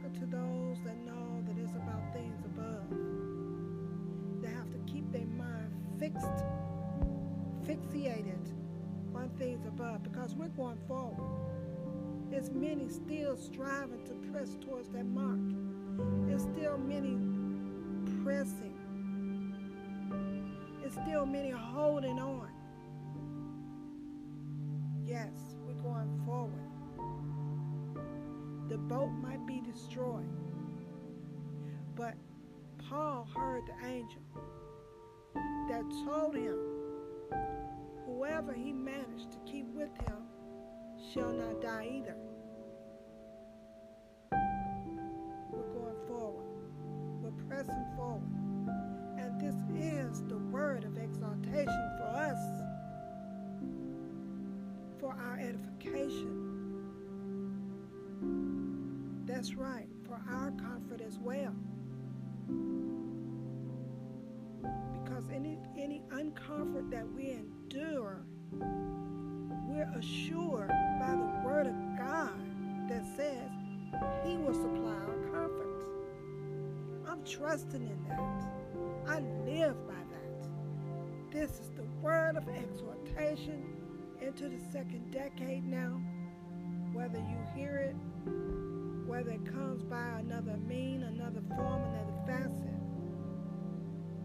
talking to those that know that it's about things above. They have to keep their mind fixed, fixated on things above because we're going forward. There's many still striving to press towards that mark. There's still many pressing. There's still many holding on. Yes, we're going forward. The boat might be destroyed, but Paul heard the angel that told him, Whoever he managed to keep with him shall not die either. We're going forward, we're pressing forward. And this is the word of exaltation for us, for our edification. That's right, for our comfort as well. Because any any uncomfort that we endure, we're assured by the word of God that says he will supply our comfort. I'm trusting in that. I live by that. This is the word of exhortation into the second decade now. Whether you hear it, whether it comes by another mean, another form, another facet,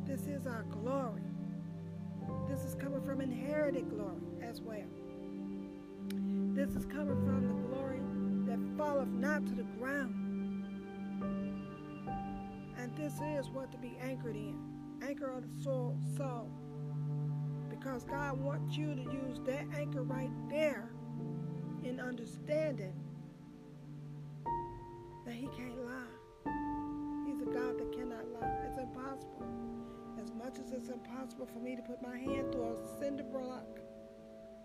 this is our glory. This is coming from inherited glory as well. This is coming from the glory that falleth not to the ground. And this is what to be anchored in. Anchor of the soul, soul. Because God wants you to use that anchor right there in understanding that he can't lie. He's a God that cannot lie. It's impossible. As much as it's impossible for me to put my hand through a cinder block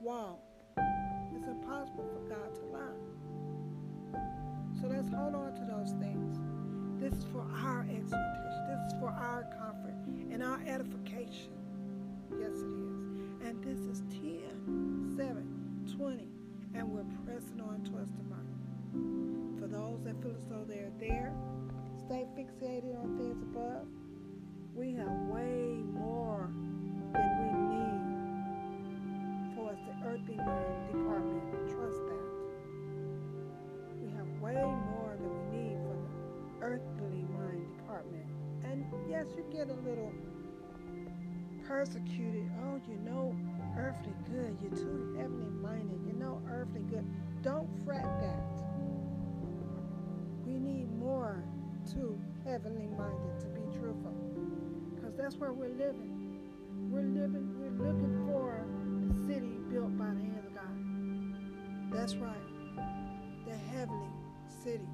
wall, it's impossible for God to lie. So let's hold on to those things. This is for our exhortation. This is for our comfort and our edification. Yes, it is. Though they're there, stay fixated on things above. We have way more than we need for us, the earthly mind department. Trust that. We have way more than we need for the earthly mind department. And yes, you get a little persecuted. Oh, you know, earthly good. You're too heavenly minded. You know, earthly good. Don't fret that. More to heavenly minded to be truthful. Because that's where we're living. We're living, we're looking for the city built by the hand of God. That's right. The heavenly city.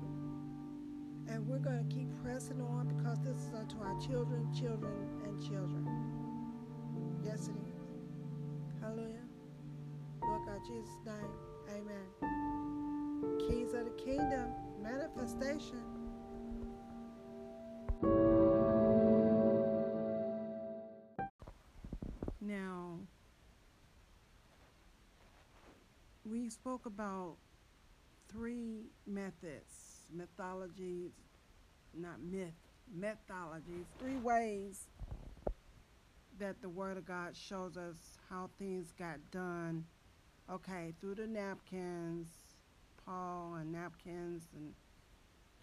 And we're going to keep pressing on because this is unto our children, children, and children. Yes, it is. Hallelujah. Lord God, Jesus' name. Amen. Keys of the kingdom, manifestation. Now, we spoke about three methods, mythologies, not myth, methodologies, three ways that the Word of God shows us how things got done. Okay, through the napkins, Paul and napkins, and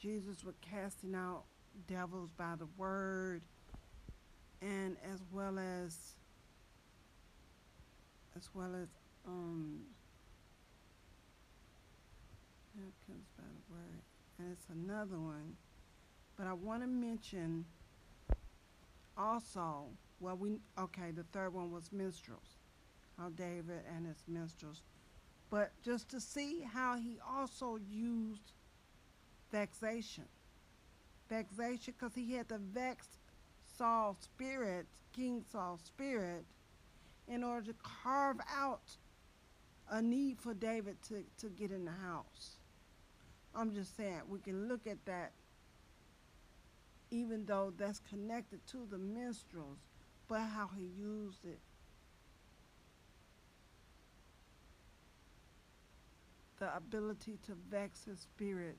Jesus was casting out devils by the Word, and as well as as well as um napkins by the Word, and it's another one, but I want to mention also well, we okay. The third one was minstrels, how David and his minstrels, but just to see how he also used vexation, vexation, because he had to vex Saul's spirit, King Saul's spirit, in order to carve out a need for David to to get in the house. I'm just saying we can look at that even though that's connected to the minstrels, but how he used it. The ability to vex his spirit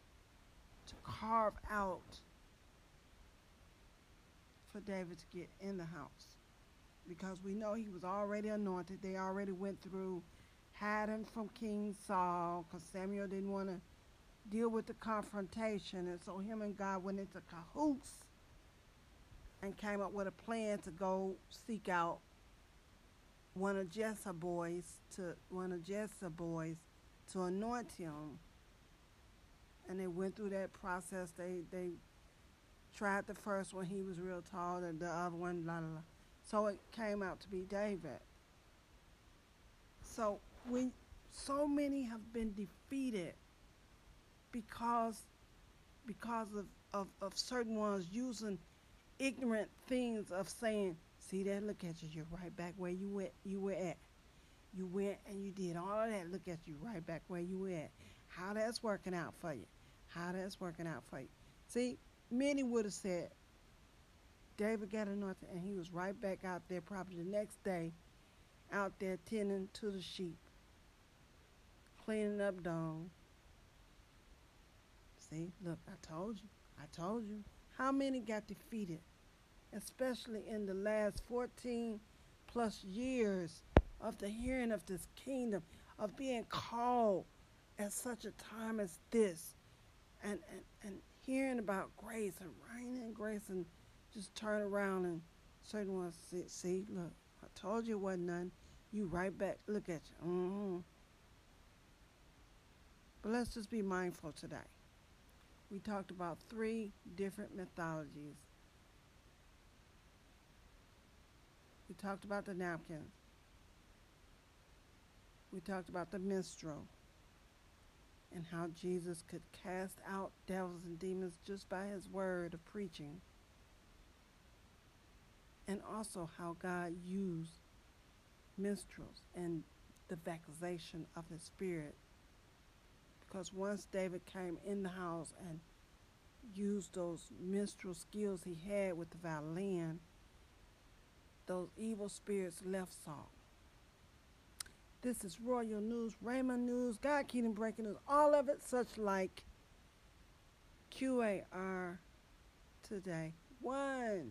to carve out for David to get in the house because we know he was already anointed. They already went through hiding from King Saul because Samuel didn't want to deal with the confrontation. And so him and God went into cahoots and came up with a plan to go seek out one of Jesse boys to one of Jesse boys to anoint him. And they went through that process. They they tried the first one, he was real tall, and the other one, la la la. So it came out to be David. So we so many have been defeated because because of, of, of certain ones using ignorant things of saying, see that, look at you, you're right back where you went you were at. You went and you did all of that, look at you right back where you were at. How that's working out for you. How that's working out for you. See, many would have said David got anointed and he was right back out there probably the next day out there tending to the sheep, cleaning up dung. See, look, I told you. I told you. How many got defeated? Especially in the last 14 plus years of the hearing of this kingdom, of being called at such a time as this, and, and, and hearing about grace and reigning in grace and just turn around and certain ones see, see look, I told you it wasn't none. You right back, look at you. Mm-hmm. But let's just be mindful today. We talked about three different mythologies. We talked about the napkins. We talked about the minstrel and how Jesus could cast out devils and demons just by his word of preaching. And also how God used minstrels and the vexation of his spirit. Because once David came in the house and used those minstrel skills he had with the violin, those evil spirits left Saul. This is Royal News, Rhema News, God Kingdom Breaking News, all of it such like QAR today. 1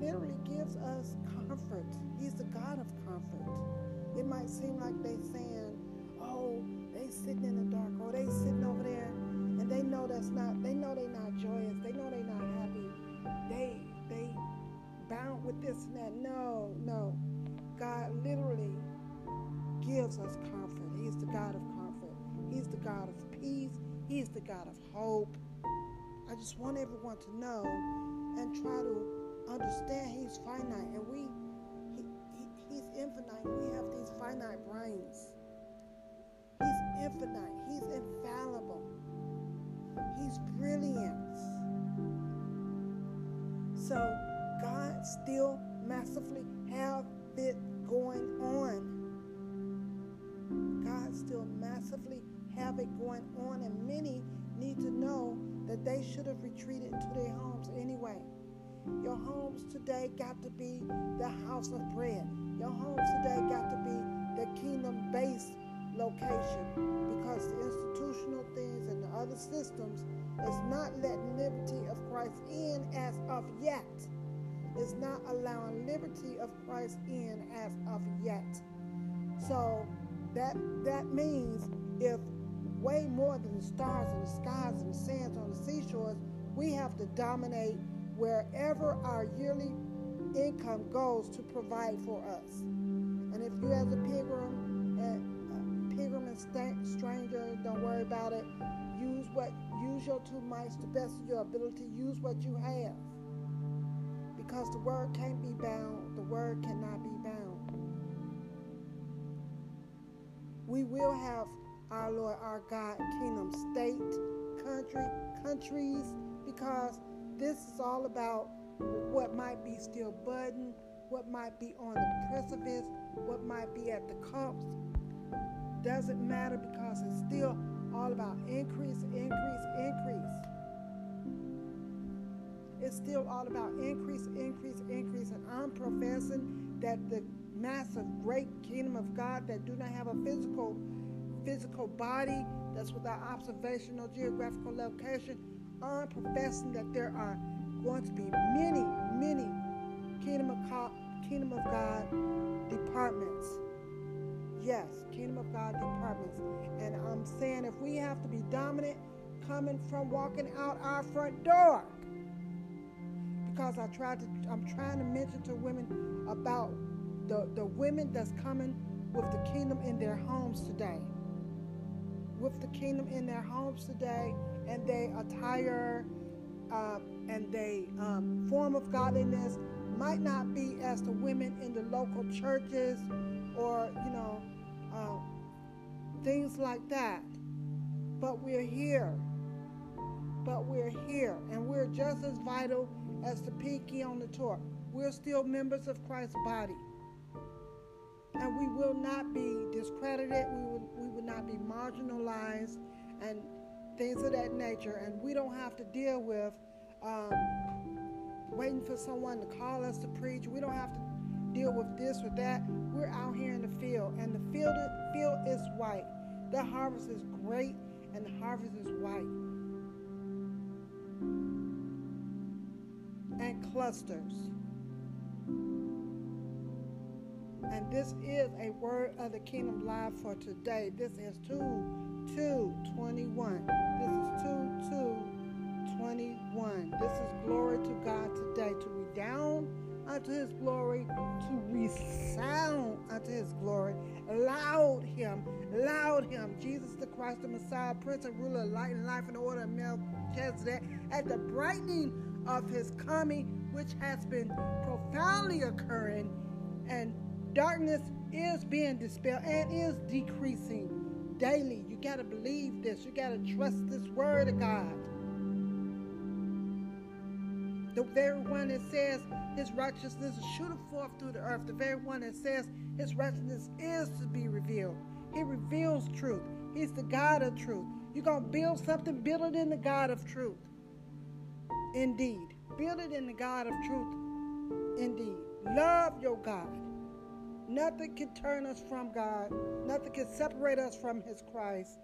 literally gives us comfort. He's the God of comfort. It might seem like they saying, oh, they sitting in the dark, or they sitting over there, and they know that's not, they know they're not joyous, they know they're not happy. They they bound with this and that. No, no. God literally gives us comfort. He's the God of comfort. He's the God of peace. He's the God of hope. I just want everyone to know and try to understand He's finite and we he, he, He's infinite. We have these finite brains. He's infinite. He's infallible. He's brilliant. So God still massively have it going on. God still massively have it going on, and many need to know that they should have retreated to their homes anyway. Your homes today got to be the house of prayer. Your homes today got to be the kingdom based location because the institutional things and the other systems is not letting liberty of Christ in as of yet. Is not allowing liberty of Christ in as of yet. So that that means if way more than the stars and the skies and the sands on the seashores, we have to dominate wherever our yearly income goes to provide for us. And if you as a pilgrim, eh, a pilgrim and stranger, don't worry about it. Use what use your two mics to best of your ability. Use what you have. Because the word can't be bound. The word cannot be bound. We will have our Lord, our God, kingdom, state, country, countries, because this is all about what might be still budding, what might be on the precipice, what might be at the cups. Doesn't matter because it's still all about increase, increase, increase. It's still all about increase, increase, increase. And I'm professing that the massive, great kingdom of God that do not have a physical, physical body that's without observational geographical location. I'm professing that there are going to be many, many kingdom of God, kingdom of God departments. Yes, kingdom of God departments. And I'm saying if we have to be dominant coming from walking out our front door. Because I tried to I'm trying to mention to women about the, the women that's coming with the kingdom in their homes today. With the kingdom in their homes today, and they attire uh, and they um, form of godliness might not be as the women in the local churches or, you know, uh, things like that. But we're here. But we're here. And we're just as vital as the pinky on the tour. We're still members of Christ's body. And we will not be discredited. We will, we will not be marginalized and things of that nature. And we don't have to deal with um, waiting for someone to call us to preach. We don't have to deal with this or that. We're out here in the field, and the field, field is white. The harvest is great, and the harvest is white. And clusters. And this is a word of the kingdom live for today. This is 2 2 21. This is 2 2 21. This is glory to God today, to redound unto his glory, to resound unto his glory. Loud him, loud him. Jesus the Christ, the Messiah, Prince and ruler of light and life and order of Melchizedek, at the brightening of his coming, which has been profoundly occurring, and darkness is being dispelled and is decreasing daily. You got to believe this. You got to trust this word of God. The very one that says his righteousness is shooting forth through the earth. The very one that says his righteousness is to be revealed. He reveals truth. He's the God of truth. You're going to build something, build it in the God of truth. Indeed. Build it in the God of truth. Indeed. Love your God. Nothing can turn us from God. Nothing can separate us from his Christ.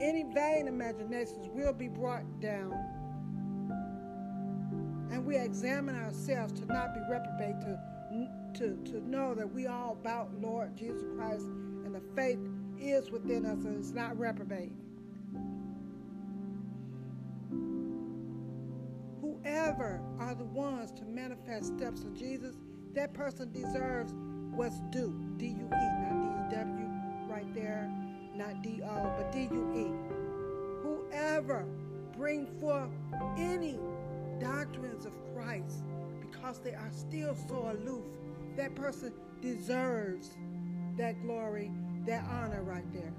Any vain imaginations will be brought down and we examine ourselves to not be reprobate, to, to, to know that we all about Lord Jesus Christ and the faith is within us and it's not reprobate. Whoever are the ones to manifest steps of Jesus, that person deserves what's due. D U E, not D E W right there, not D O, but D U E. Whoever bring forth any doctrines of Christ because they are still so aloof. That person deserves that glory, that honor right there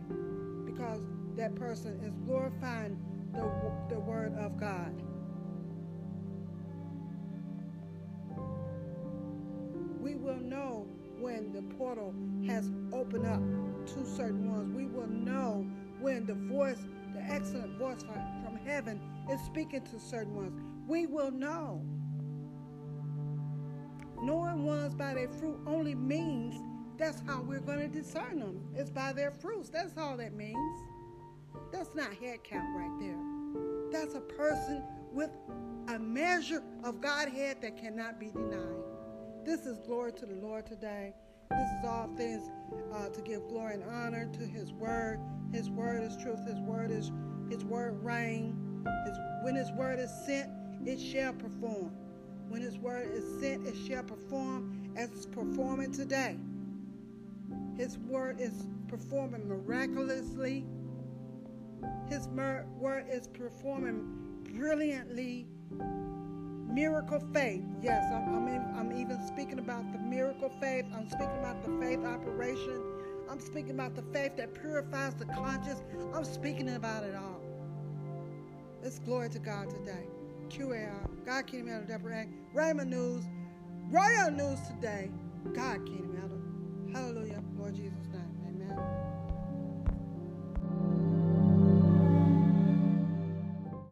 because that person is glorifying the, the Word of God. Will know when the portal has opened up to certain ones. We will know when the voice, the excellent voice from heaven, is speaking to certain ones we will know. Knowing ones by their fruit only means that's how we're going to discern them. It's by their fruits. That's all that means. That's not head count right there. That's a person with a measure of Godhead that cannot be denied. This is glory to the Lord today. This is all things uh, to give glory and honor to His word. His word is truth. His word is His word reign. His, when His word is sent, it shall perform. When his word is sent, it shall perform as it's performing today. His word is performing miraculously. His word is performing brilliantly. Miracle faith. Yes, I'm, I'm, I'm even speaking about the miracle faith. I'm speaking about the faith operation. I'm speaking about the faith that purifies the conscience. I'm speaking about it all. It's glory to God today. QAR, God Kingdom Elder Deborah. Rhema News, Royal News today. God Kingdom Elder. Hallelujah.